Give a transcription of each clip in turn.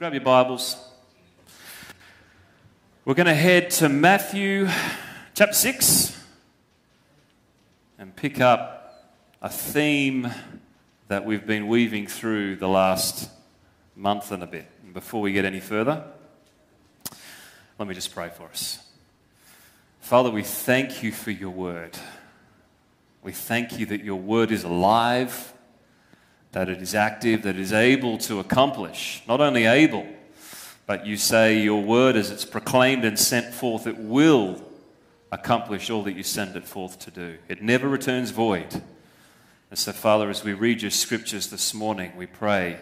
grab your Bibles. We're going to head to Matthew chapter 6 and pick up a theme that we've been weaving through the last month and a bit. And before we get any further, let me just pray for us. Father, we thank you for your word. We thank you that your word is alive, that it is active, that it is able to accomplish, not only able, but you say your word, as it's proclaimed and sent forth, it will accomplish all that you send it forth to do. It never returns void. And so, Father, as we read your scriptures this morning, we pray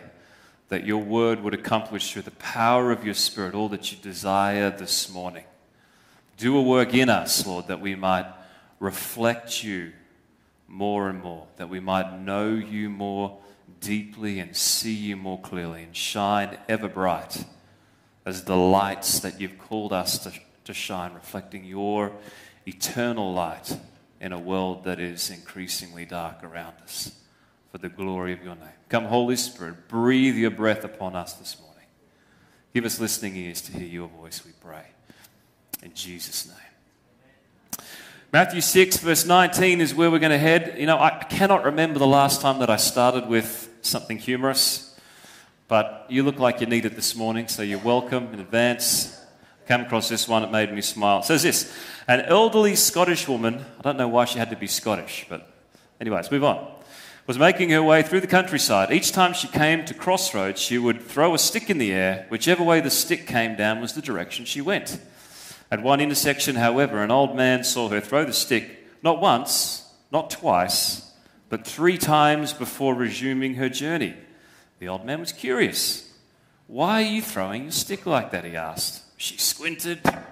that your word would accomplish through the power of your Spirit all that you desire this morning. Do a work in us, Lord, that we might reflect you more and more, that we might know you more deeply and see you more clearly and shine ever bright as the lights that you've called us to, to shine, reflecting your eternal light in a world that is increasingly dark around us for the glory of your name. Come, Holy Spirit, breathe your breath upon us this morning. Give us listening ears to hear your voice, we pray. In Jesus' name. Matthew 6, verse 19 is where we're going to head. You know, I cannot remember the last time that I started with something humorous, but you look like you need it this morning, so you're welcome in advance. Came across this one, it made me smile. It says this An elderly Scottish woman, I don't know why she had to be Scottish, but anyway, let's move on was making her way through the countryside. Each time she came to crossroads, she would throw a stick in the air. Whichever way the stick came down was the direction she went. At one intersection, however, an old man saw her throw the stick not once, not twice, but three times before resuming her journey. The old man was curious. Why are you throwing your stick like that? he asked. She squinted and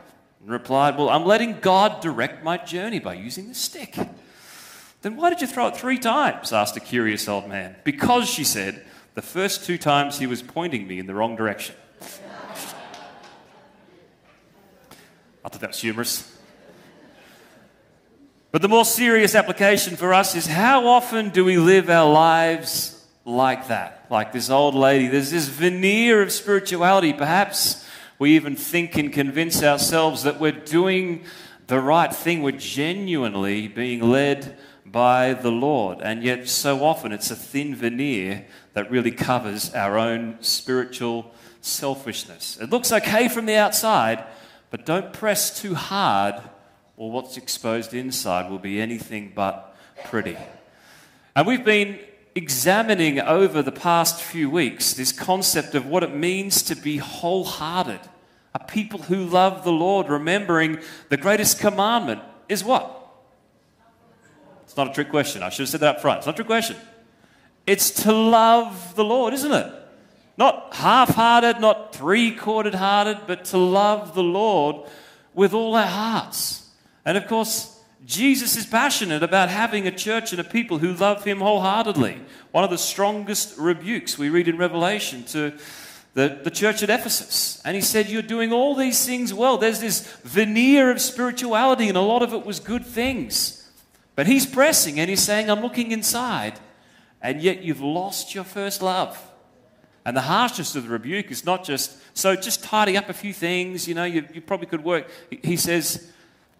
replied, Well, I'm letting God direct my journey by using the stick. Then why did you throw it three times? asked a curious old man. Because, she said, the first two times he was pointing me in the wrong direction. I thought that was humorous. But the more serious application for us is how often do we live our lives like that? Like this old lady. There's this veneer of spirituality. Perhaps we even think and convince ourselves that we're doing the right thing. We're genuinely being led by the Lord. And yet, so often, it's a thin veneer that really covers our own spiritual selfishness. It looks okay from the outside, but don't press too hard, or what's exposed inside will be anything but pretty. And we've been examining over the past few weeks this concept of what it means to be wholehearted. A people who love the Lord, remembering the greatest commandment is what? It's not a trick question. I should have said that up front. It's not a trick question. It's to love the Lord, isn't it? Not half hearted, not three quartered hearted, but to love the Lord with all our hearts. And of course, Jesus is passionate about having a church and a people who love him wholeheartedly. One of the strongest rebukes we read in Revelation to the, the church at Ephesus. And he said, You're doing all these things well. There's this veneer of spirituality, and a lot of it was good things. But he's pressing and he's saying, I'm looking inside, and yet you've lost your first love. And the harshness of the rebuke is not just, so just tidy up a few things, you know, you, you probably could work. He says,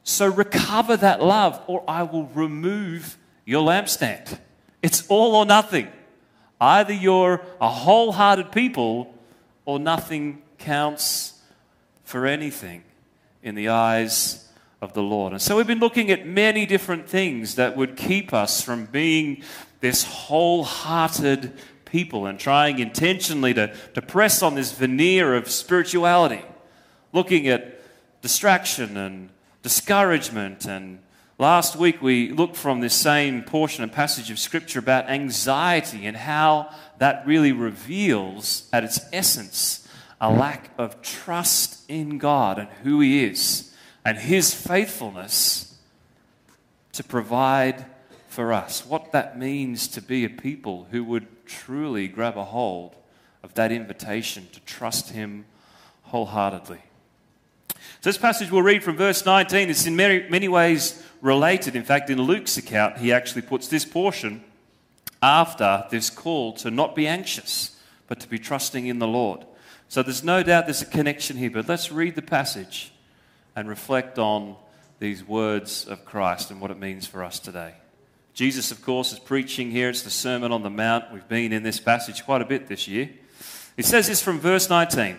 so recover that love, or I will remove your lampstand. It's all or nothing. Either you're a wholehearted people, or nothing counts for anything in the eyes of the Lord. And so we've been looking at many different things that would keep us from being this wholehearted people and trying intentionally to, to press on this veneer of spirituality. Looking at distraction and discouragement. And last week we looked from this same portion and passage of Scripture about anxiety and how that really reveals at its essence a lack of trust in God and who He is and his faithfulness to provide for us. What that means to be a people who would truly grab a hold of that invitation to trust him wholeheartedly. So, this passage we'll read from verse 19 is in many, many ways related. In fact, in Luke's account, he actually puts this portion after this call to not be anxious, but to be trusting in the Lord. So there's no doubt there's a connection here, but let's read the passage and reflect on these words of Christ and what it means for us today. Jesus, of course, is preaching here. It's the Sermon on the Mount. We've been in this passage quite a bit this year. He says this from verse 19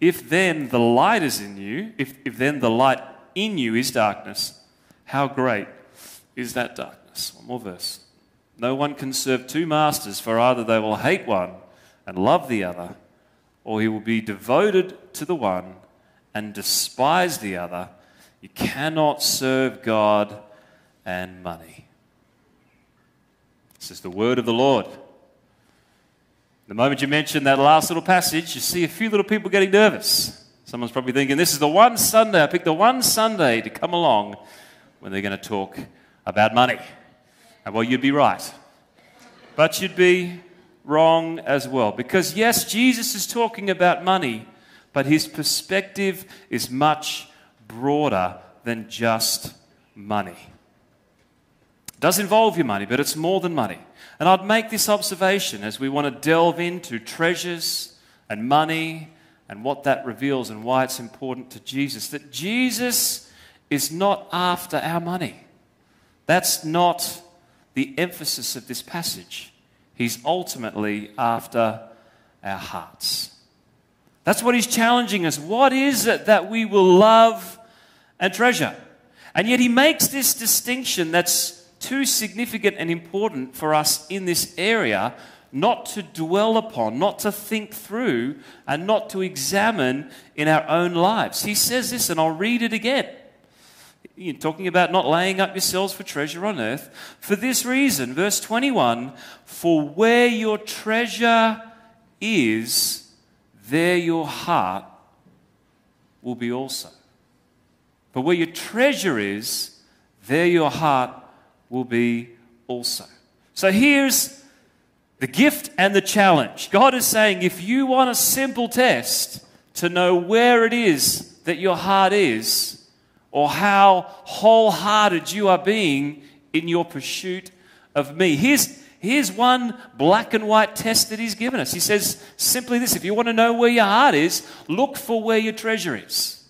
If then the light is in you, if, if then the light in you is darkness, how great is that darkness? One more verse. No one can serve two masters, for either they will hate one and love the other, or he will be devoted to the one and despise the other. You cannot serve God and money. This is the word of the Lord. The moment you mention that last little passage, you see a few little people getting nervous. Someone's probably thinking, this is the one Sunday, I picked the one Sunday to come along when they're going to talk about money. And well, you'd be right. But you'd be wrong as well. Because, yes, Jesus is talking about money, but his perspective is much broader than just money. It does involve your money, but it's more than money. And I'd make this observation as we want to delve into treasures and money and what that reveals and why it's important to Jesus that Jesus is not after our money. That's not the emphasis of this passage. He's ultimately after our hearts. That's what he's challenging us. What is it that we will love and treasure? And yet he makes this distinction that's too significant and important for us in this area not to dwell upon, not to think through, and not to examine in our own lives. He says this, and I'll read it again. You're talking about not laying up yourselves for treasure on earth. For this reason, verse 21 For where your treasure is, there your heart will be also. For where your treasure is, there your heart will be also. So here's the gift and the challenge. God is saying if you want a simple test to know where it is that your heart is, or how wholehearted you are being in your pursuit of me, here's, here's one black and white test that He's given us. He says simply this if you want to know where your heart is, look for where your treasure is.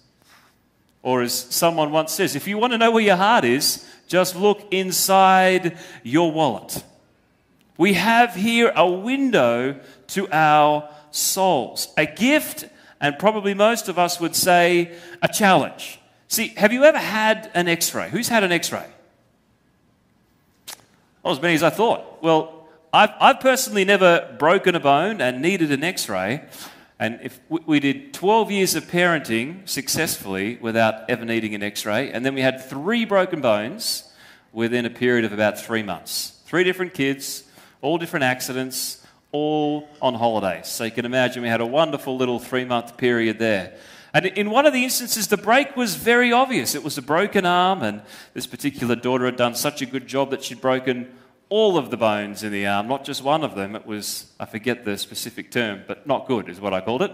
Or as someone once says, if you want to know where your heart is, just look inside your wallet. We have here a window to our souls, a gift, and probably most of us would say a challenge. See, have you ever had an x ray? Who's had an x ray? Not as many as I thought. Well, I've, I've personally never broken a bone and needed an x ray. And if we did 12 years of parenting successfully without ever needing an x ray, and then we had three broken bones within a period of about three months. Three different kids, all different accidents, all on holidays. So you can imagine we had a wonderful little three month period there. And in one of the instances, the break was very obvious. It was a broken arm, and this particular daughter had done such a good job that she'd broken all of the bones in the arm, not just one of them. It was, I forget the specific term, but not good is what I called it.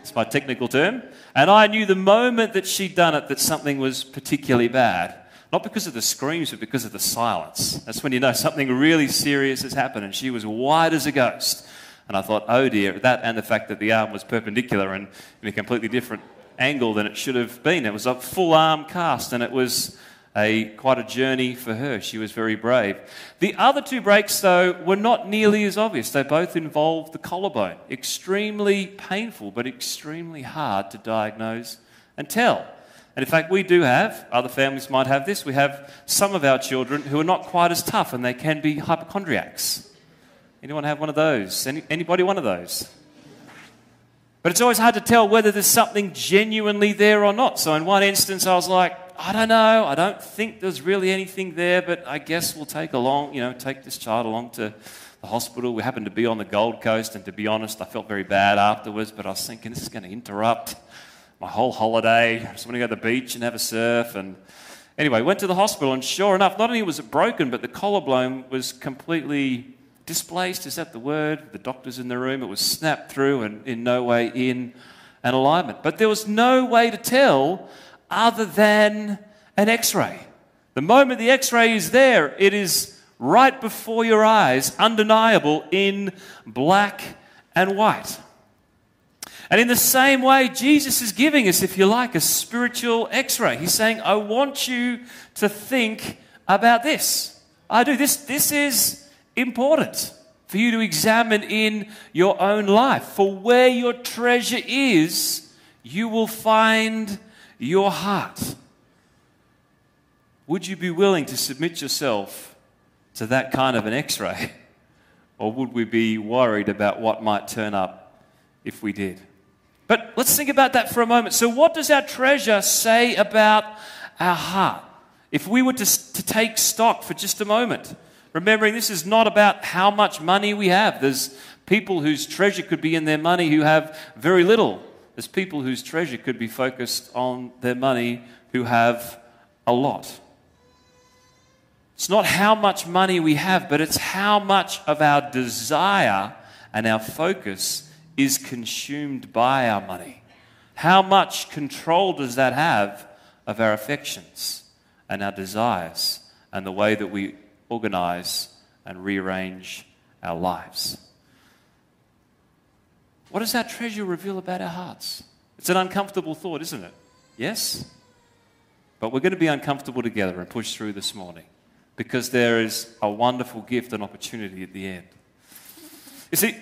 It's my technical term. And I knew the moment that she'd done it that something was particularly bad. Not because of the screams, but because of the silence. That's when you know something really serious has happened. And she was white as a ghost. And I thought, oh dear, that and the fact that the arm was perpendicular and in a completely different angle than it should have been. It was a full arm cast, and it was a quite a journey for her. She was very brave. The other two breaks, though, were not nearly as obvious. They both involved the collarbone. Extremely painful, but extremely hard to diagnose and tell. And in fact, we do have, other families might have this, we have some of our children who are not quite as tough and they can be hypochondriacs. Anyone have one of those? Any, anybody one of those? But it's always hard to tell whether there's something genuinely there or not. So in one instance, I was like, I don't know. I don't think there's really anything there, but I guess we'll take along, you know, take this child along to the hospital. We happened to be on the Gold Coast, and to be honest, I felt very bad afterwards, but I was thinking this is going to interrupt my whole holiday. I just want to go to the beach and have a surf. And anyway, went to the hospital, and sure enough, not only was it broken, but the collarbone was completely displaced. Is that the word? The doctor's in the room. It was snapped through and in no way in an alignment. But there was no way to tell other than an x ray. The moment the x ray is there, it is right before your eyes, undeniable in black and white. And in the same way, Jesus is giving us, if you like, a spiritual x ray. He's saying, I want you to think about this. I do. This, this is important for you to examine in your own life. For where your treasure is, you will find your heart. Would you be willing to submit yourself to that kind of an x ray? Or would we be worried about what might turn up if we did? But let's think about that for a moment. So, what does our treasure say about our heart? If we were to, to take stock for just a moment, Remembering this is not about how much money we have. There's people whose treasure could be in their money who have very little. There's people whose treasure could be focused on their money who have a lot. It's not how much money we have, but it's how much of our desire and our focus is consumed by our money. How much control does that have of our affections and our desires and the way that we organize, and rearrange our lives. What does that treasure reveal about our hearts? It's an uncomfortable thought, isn't it? Yes? But we're going to be uncomfortable together and push through this morning because there is a wonderful gift and opportunity at the end. You see,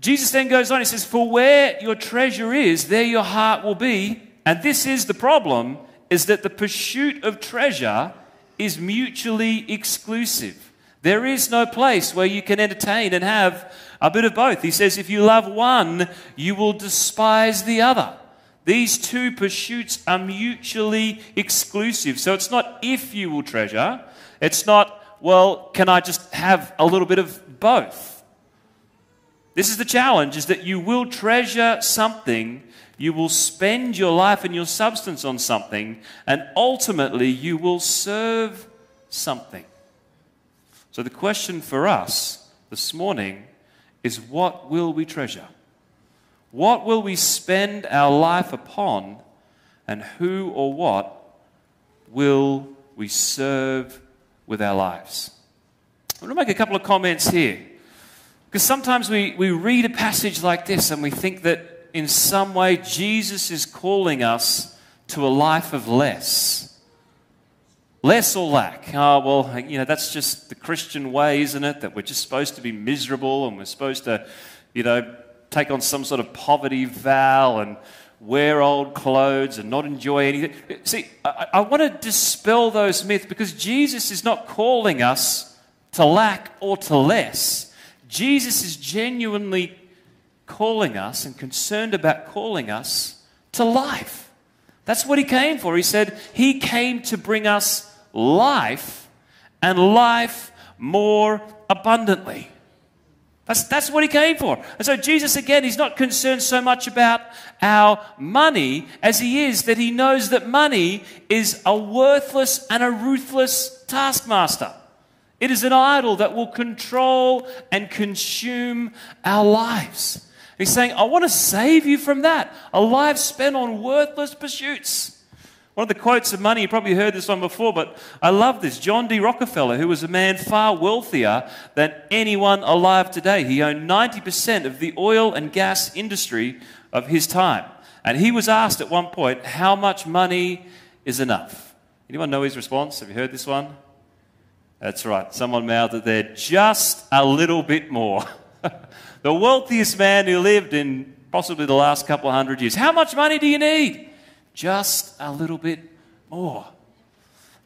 Jesus then goes on, he says, For where your treasure is, there your heart will be. And this is the problem, is that the pursuit of treasure is mutually exclusive. There is no place where you can entertain and have a bit of both. He says, if you love one, you will despise the other. These two pursuits are mutually exclusive. So it's not if you will treasure, it's not, well, can I just have a little bit of both? This is the challenge is that you will treasure something you will spend your life and your substance on something, and ultimately you will serve something. So, the question for us this morning is what will we treasure? What will we spend our life upon, and who or what will we serve with our lives? I want to make a couple of comments here. Because sometimes we, we read a passage like this and we think that in some way Jesus is calling us to a life of less. Less or lack. Oh, well, you know, that's just the Christian way, isn't it? That we're just supposed to be miserable and we're supposed to, you know, take on some sort of poverty vow and wear old clothes and not enjoy anything. See, I, I want to dispel those myths because Jesus is not calling us to lack or to less. Jesus is genuinely calling us and concerned about calling us to life. That's what he came for. He said he came to bring us life and life more abundantly. That's, that's what he came for. And so, Jesus, again, he's not concerned so much about our money as he is that he knows that money is a worthless and a ruthless taskmaster. It is an idol that will control and consume our lives. He's saying, I want to save you from that. A life spent on worthless pursuits. One of the quotes of money, you probably heard this one before, but I love this. John D. Rockefeller, who was a man far wealthier than anyone alive today, he owned 90% of the oil and gas industry of his time. And he was asked at one point, How much money is enough? Anyone know his response? Have you heard this one? That's right. Someone mouthed there. Just a little bit more. the wealthiest man who lived in possibly the last couple hundred years. How much money do you need? Just a little bit more.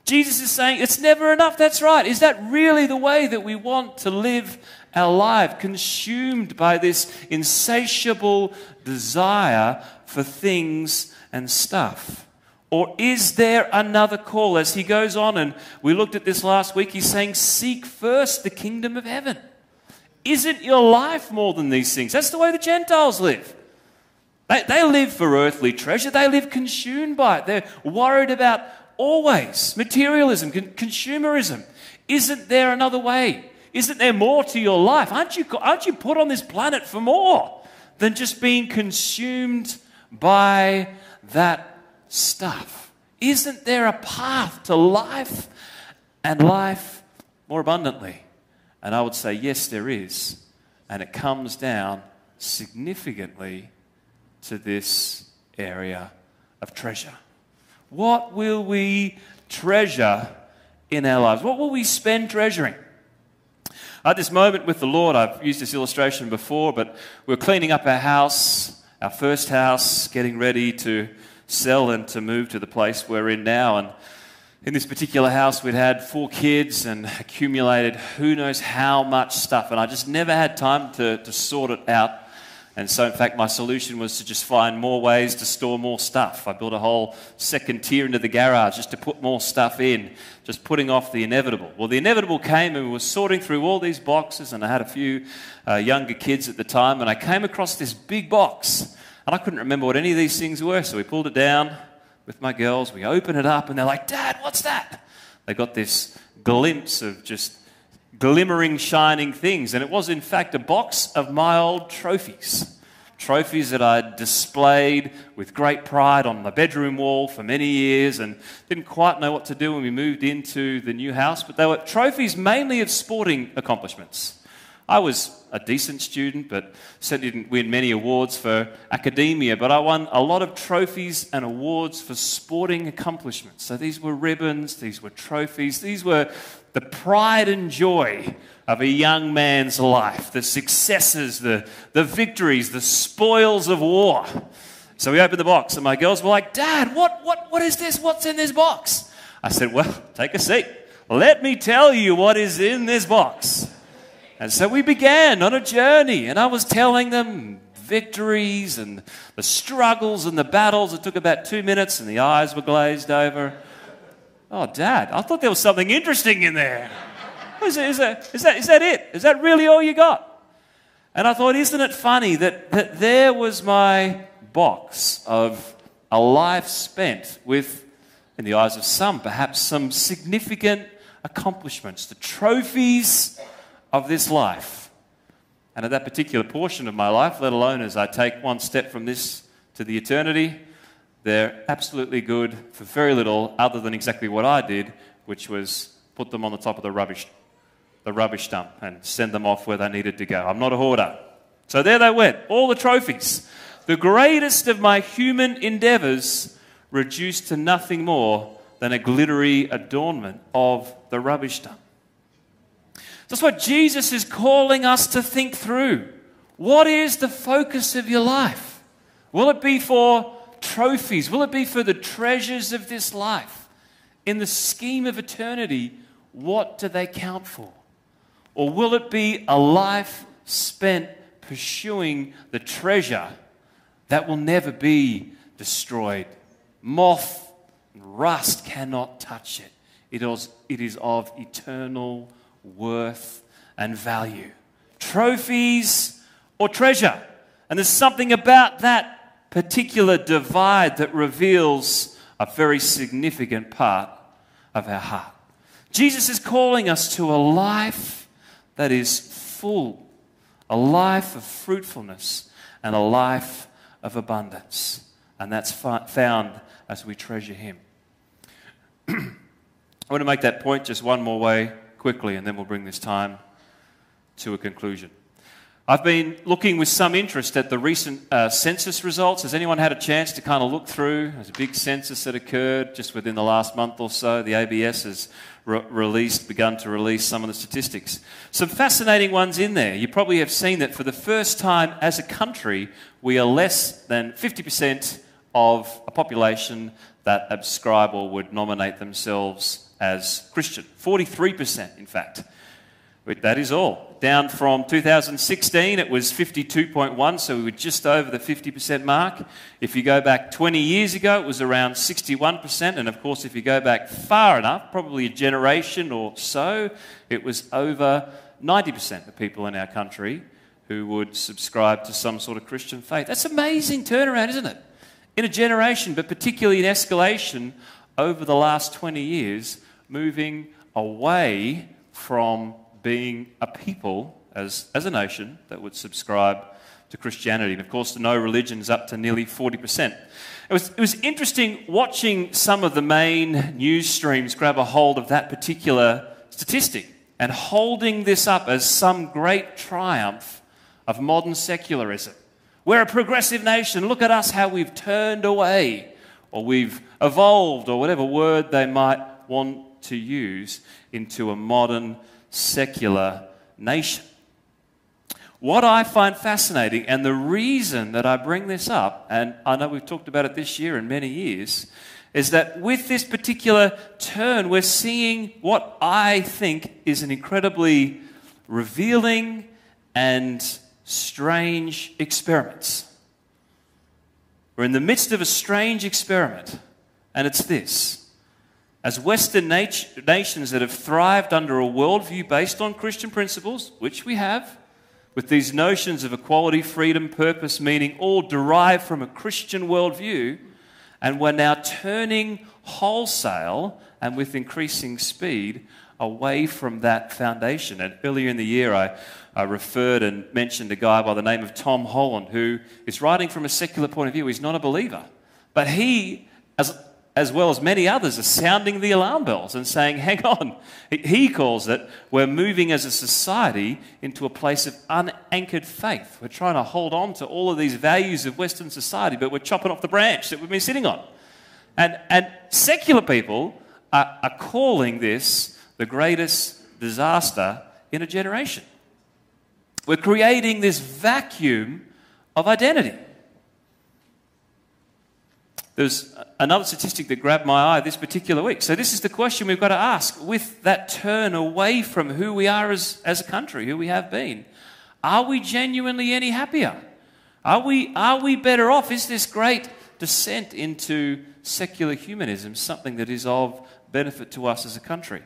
Jesus is saying it's never enough. That's right. Is that really the way that we want to live our life? Consumed by this insatiable desire for things and stuff? Or is there another call? As he goes on, and we looked at this last week, he's saying, Seek first the kingdom of heaven. Isn't your life more than these things? That's the way the Gentiles live. They, they live for earthly treasure, they live consumed by it. They're worried about always materialism, con- consumerism. Isn't there another way? Isn't there more to your life? Aren't you, aren't you put on this planet for more than just being consumed by that stuff? Isn't there a path to life and life more abundantly? And I would say, yes, there is. And it comes down significantly to this area of treasure. What will we treasure in our lives? What will we spend treasuring? At this moment with the Lord, I've used this illustration before, but we're cleaning up our house, our first house, getting ready to sell and to move to the place we're in now. And in this particular house, we'd had four kids and accumulated who knows how much stuff. And I just never had time to, to sort it out and so, in fact, my solution was to just find more ways to store more stuff. I built a whole second tier into the garage just to put more stuff in, just putting off the inevitable. Well, the inevitable came and we were sorting through all these boxes, and I had a few uh, younger kids at the time, and I came across this big box, and I couldn't remember what any of these things were, so we pulled it down with my girls. We opened it up, and they're like, Dad, what's that? They got this glimpse of just glimmering, shining things. And it was, in fact, a box of my old trophies. Trophies that I'd displayed with great pride on my bedroom wall for many years and didn't quite know what to do when we moved into the new house. But they were trophies mainly of sporting accomplishments. I was a decent student, but certainly didn't win many awards for academia, but I won a lot of trophies and awards for sporting accomplishments. So these were ribbons, these were trophies, these were the pride and joy of a young man's life, the successes, the, the victories, the spoils of war. So we opened the box, and my girls were like, Dad, what, what, what is this? What's in this box? I said, Well, take a seat. Let me tell you what is in this box. And so we began on a journey, and I was telling them victories and the struggles and the battles. It took about two minutes, and the eyes were glazed over. Oh, Dad, I thought there was something interesting in there. Is, it, is, that, is, that, is that it? Is that really all you got? And I thought, isn't it funny that, that there was my box of a life spent with, in the eyes of some, perhaps some significant accomplishments, the trophies of this life. And at that particular portion of my life, let alone as I take one step from this to the eternity, they're absolutely good for very little other than exactly what I did, which was put them on the top of the rubbish, the rubbish dump and send them off where they needed to go. I'm not a hoarder. So there they went, all the trophies. The greatest of my human endeavors reduced to nothing more than a glittery adornment of the rubbish dump. That's what Jesus is calling us to think through. What is the focus of your life? Will it be for trophies? Will it be for the treasures of this life? In the scheme of eternity, what do they count for? Or will it be a life spent pursuing the treasure that will never be destroyed? Moth and rust cannot touch it. It is, it is of eternal worth and value. Trophies or treasure. And there's something about that particular divide that reveals a very significant part of our heart. Jesus is calling us to a life that is full, a life of fruitfulness, and a life of abundance. And that's found as we treasure Him. I want to make that point just one more way quickly, and then we'll bring this time to a conclusion. I've been looking with some interest at the recent uh, census results. Has anyone had a chance to kind of look through? There's a big census that occurred just within the last month or so. The ABS has re- released, begun to release some of the statistics. Some fascinating ones in there. You probably have seen that for the first time as a country, we are less than 50% of a population that subscribe or would nominate themselves as Christian. 43%, in fact. But that is all. Down from 2016, it was 52.1, so we were just over the 50% mark. If you go back 20 years ago, it was around 61%. And of course, if you go back far enough, probably a generation or so, it was over 90% of people in our country who would subscribe to some sort of Christian faith. That's amazing turnaround, isn't it? In a generation, but particularly in escalation over the last 20 years, moving away from being a people as, as a nation that would subscribe to Christianity. And of course, the no religions up to nearly 40%. It was, it was interesting watching some of the main news streams grab a hold of that particular statistic and holding this up as some great triumph of modern secularism. We're a progressive nation. Look at us, how we've turned away, or we've evolved, or whatever word they might want to use, into a modern secular nation. What I find fascinating, and the reason that I bring this up, and I know we've talked about it this year and many years, is that with this particular turn, we're seeing what I think is an incredibly revealing and strange experiments. We're in the midst of a strange experiment, and it's this. As Western nat- nations that have thrived under a worldview based on Christian principles, which we have, with these notions of equality, freedom, purpose, meaning, all derived from a Christian worldview, and we're now turning wholesale and with increasing speed away from that foundation. And earlier in the year, I, I referred and mentioned a guy by the name of Tom Holland who is writing from a secular point of view. He's not a believer. But he, as as well as many others, are sounding the alarm bells and saying, hang on. He calls it, we're moving as a society into a place of unanchored faith. We're trying to hold on to all of these values of Western society, but we're chopping off the branch that we've been sitting on. And, and secular people are, are calling this the greatest disaster in a generation. We're creating this vacuum of identity. There's another statistic that grabbed my eye this particular week. So, this is the question we've got to ask with that turn away from who we are as, as a country, who we have been. Are we genuinely any happier? Are we, are we better off? Is this great descent into secular humanism something that is of benefit to us as a country?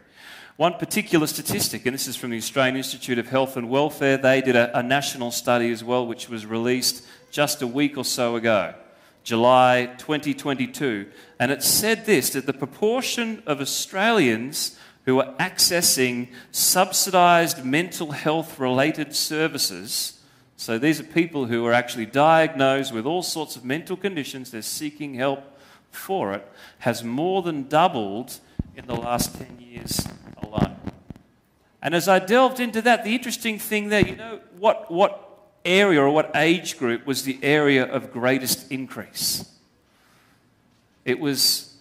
One particular statistic, and this is from the Australian Institute of Health and Welfare, they did a, a national study as well, which was released just a week or so ago. July 2022. And it said this that the proportion of Australians who are accessing subsidised mental health related services, so these are people who are actually diagnosed with all sorts of mental conditions, they're seeking help for it, has more than doubled in the last 10 years alone. And as I delved into that, the interesting thing there, you know, what, what area or what age group was the area of greatest increase? It was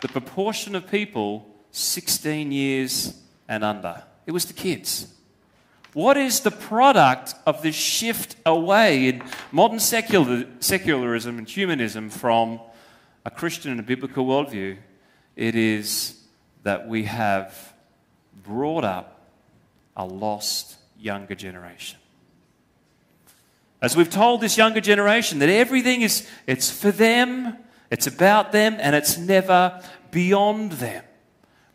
the proportion of people 16 years and under. It was the kids. What is the product of this shift away in modern secular, secularism and humanism from a Christian and a biblical worldview? It is that we have brought up a lost younger generation. As we've told this younger generation that everything is it's for them, it's about them, and it's never beyond them.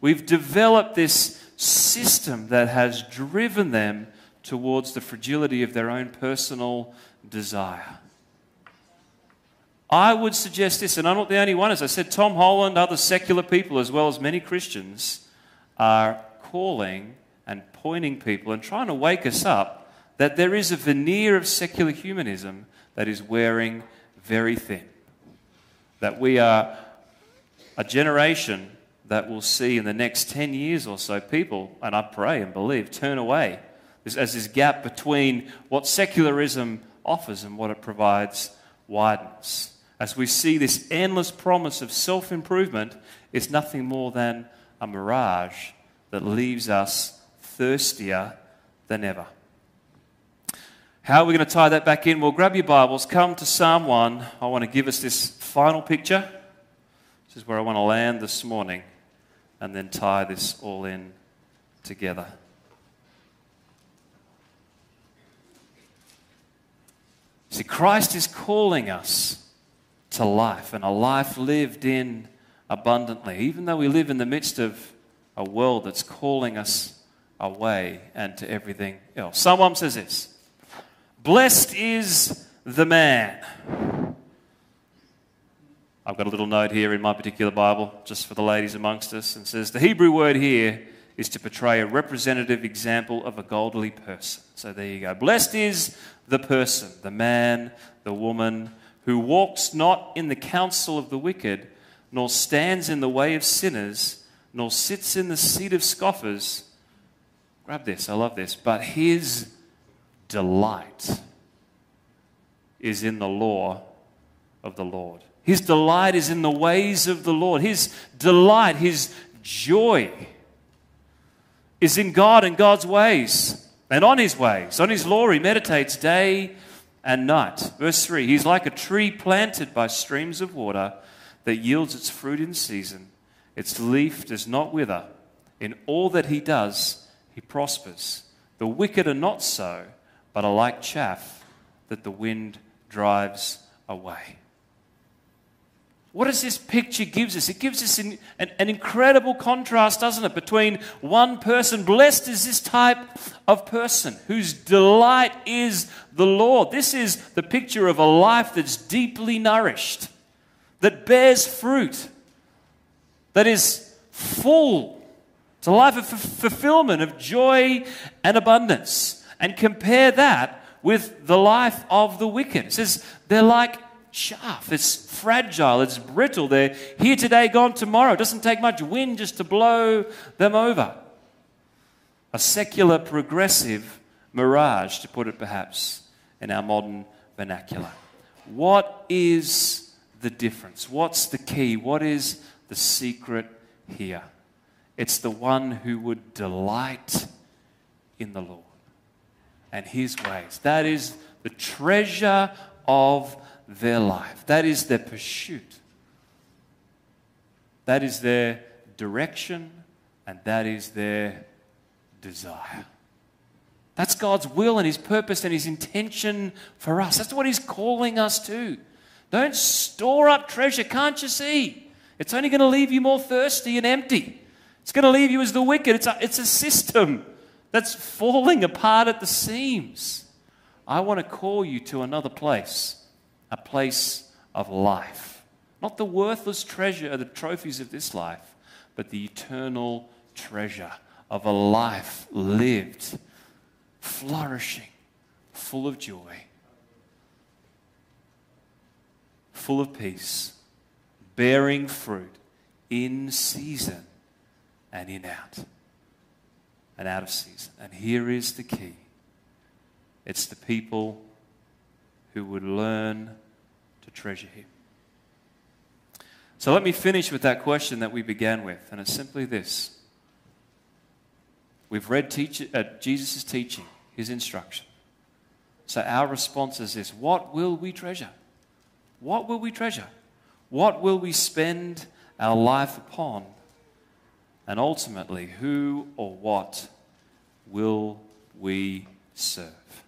We've developed this system that has driven them towards the fragility of their own personal desire. I would suggest this, and I'm not the only one. As I said, Tom Holland, other secular people, as well as many Christians, are calling and pointing people and trying to wake us up that there is a veneer of secular humanism that is wearing very thin. That we are a generation that will see in the next 10 years or so people, and I pray and believe, turn away as this gap between what secularism offers and what it provides widens. As we see this endless promise of self improvement is nothing more than a mirage that leaves us thirstier than ever. How are we going to tie that back in? Well, grab your Bibles, come to Psalm 1. I want to give us this final picture. This is where I want to land this morning and then tie this all in together. See, Christ is calling us to life and a life lived in abundantly. Even though we live in the midst of a world that's calling us away and to everything else. Someone says this Blessed is the man. I've got a little note here in my particular Bible, just for the ladies amongst us, and says the Hebrew word here is to portray a representative example of a godly person. So there you go. Blessed is the person, the man, the woman, who walks not in the counsel of the wicked, nor stands in the way of sinners, nor sits in the seat of scoffers. Grab this, I love this. But his delight is in the law of the Lord. His delight is in the ways of the Lord. His delight, his joy is in God and God's ways and on his ways. On his law, he meditates day and night. Verse 3 He's like a tree planted by streams of water that yields its fruit in season. Its leaf does not wither. In all that he does, he prospers. The wicked are not so, but are like chaff that the wind drives away. What does this picture gives us? It gives us an, an, an, incredible contrast, doesn't it, between one person. Blessed is this type of person whose delight is the Lord. This is the picture of a life that's deeply nourished, that bears fruit, that is full. It's a life of fulfillment, of joy and abundance. And compare that with the life of the wicked. It says they're like chaff. It's fragile, it's brittle. They're here today, gone tomorrow. It doesn't take much wind just to blow them over. A secular, progressive mirage, to put it perhaps in our modern vernacular. What is the difference? What's the key? What is the secret here? It's the one who would delight in the Lord and his ways. That is the treasure of their life. That is their pursuit. That is their direction, and that is their desire. That's God's will and His purpose and His intention for us. That's what He's calling us to. Don't store up treasure, can't you see? It's only going to leave you more thirsty and empty. It's going to leave you as the wicked. It's a, it's a system that's falling apart at the seams. I want to call you to another place a place of life. Not the worthless treasure, the trophies of this life, but the eternal treasure of a life lived, flourishing, full of joy, full of peace, bearing fruit in season and in out. And out of season. And here is the key it's the people who would learn to treasure Him. So let me finish with that question that we began with, and it's simply this. We've read teach, uh, Jesus' teaching, his instruction. So our response is this What will we treasure? What will we treasure? What will we spend our life upon? And ultimately, who or what will we serve?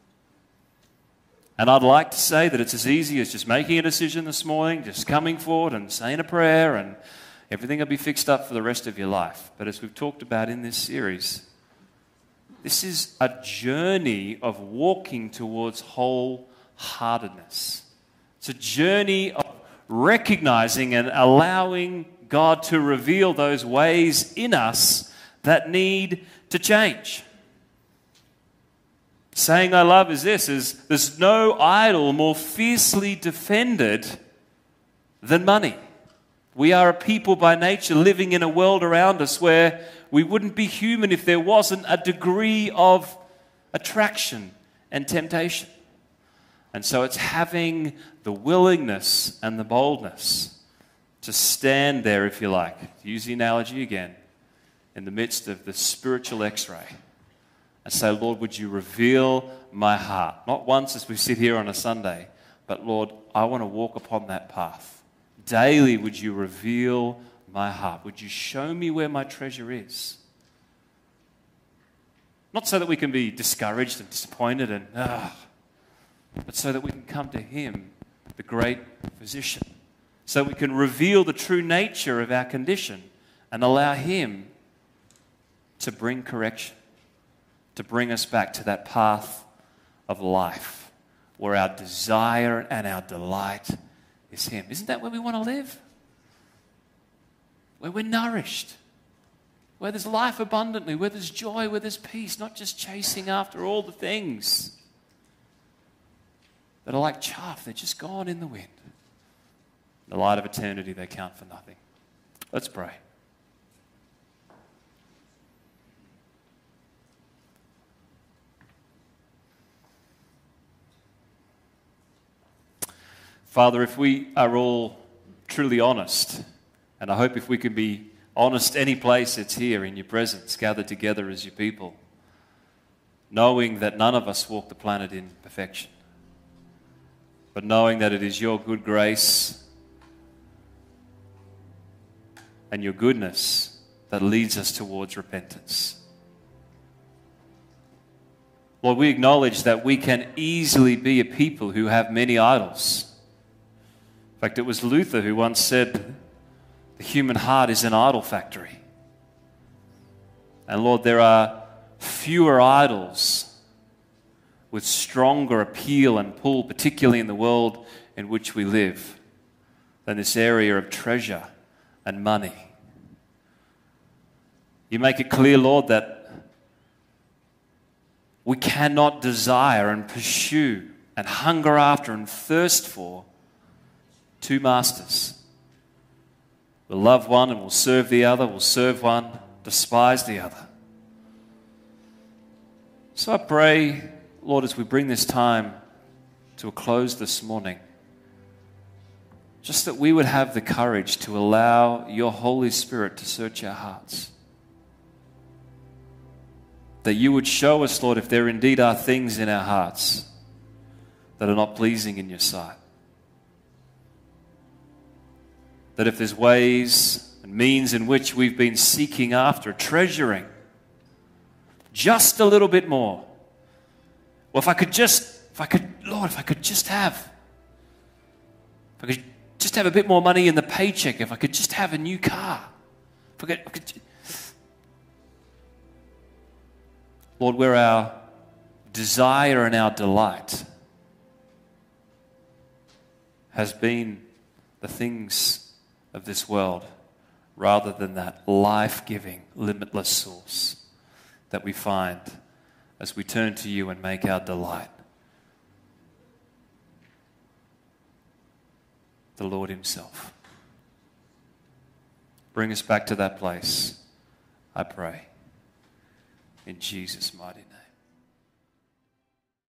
And I'd like to say that it's as easy as just making a decision this morning, just coming forward and saying a prayer, and everything will be fixed up for the rest of your life. But as we've talked about in this series, this is a journey of walking towards wholeheartedness. It's a journey of recognizing and allowing God to reveal those ways in us that need to change. Saying I love is this is there's no idol more fiercely defended than money. We are a people by nature living in a world around us where we wouldn't be human if there wasn't a degree of attraction and temptation. And so it's having the willingness and the boldness to stand there, if you like, to use the analogy again, in the midst of the spiritual x ray and say, Lord, would you reveal my heart? Not once as we sit here on a Sunday, but Lord, I want to walk upon that path. Daily, would you reveal my heart? Would you show me where my treasure is? Not so that we can be discouraged and disappointed and, ah, but so that we can come to Him, the great physician, so we can reveal the true nature of our condition and allow Him to bring correction to bring us back to that path of life where our desire and our delight is Him. Isn't that where we want to live? Where we're nourished, where there's life abundantly, where there's joy, where there's peace, not just chasing after all the things that are like chaff, they're just gone in the wind. In the light of eternity, they count for nothing. Let's pray. Father, if we are all truly honest, and I hope if we can be honest any place it's here in your presence, gathered together as your people, knowing that none of us walk the planet in perfection, but knowing that it is your good grace and your goodness that leads us towards repentance. Lord, we acknowledge that we can easily be a people who have many idols fact, it was Luther who once said, The human heart is an idol factory. And Lord, there are fewer idols with stronger appeal and pull, particularly in the world in which we live, than this area of treasure and money. You make it clear, Lord, that we cannot desire and pursue and hunger after and thirst for two masters. We'll love one and we'll serve the other, we'll serve one, despise the other. So I pray, Lord, as we bring this time to a close this morning, just that we would have the courage to allow your Holy Spirit to search our hearts. That you would show us, Lord, if there indeed are things in our hearts that are not pleasing in your sight. That if there's ways and means in which we've been seeking after, treasuring just a little bit more, well, if I could just, if I could, Lord, if I could just have, if I could just have a bit more money in the paycheck, if I could just have a new car, if I could, I could Lord, where our desire and our delight has been the things of this world rather than that life giving, limitless source that we find as we turn to you and make our delight the Lord Himself. Bring us back to that place, I pray. In Jesus' mighty name.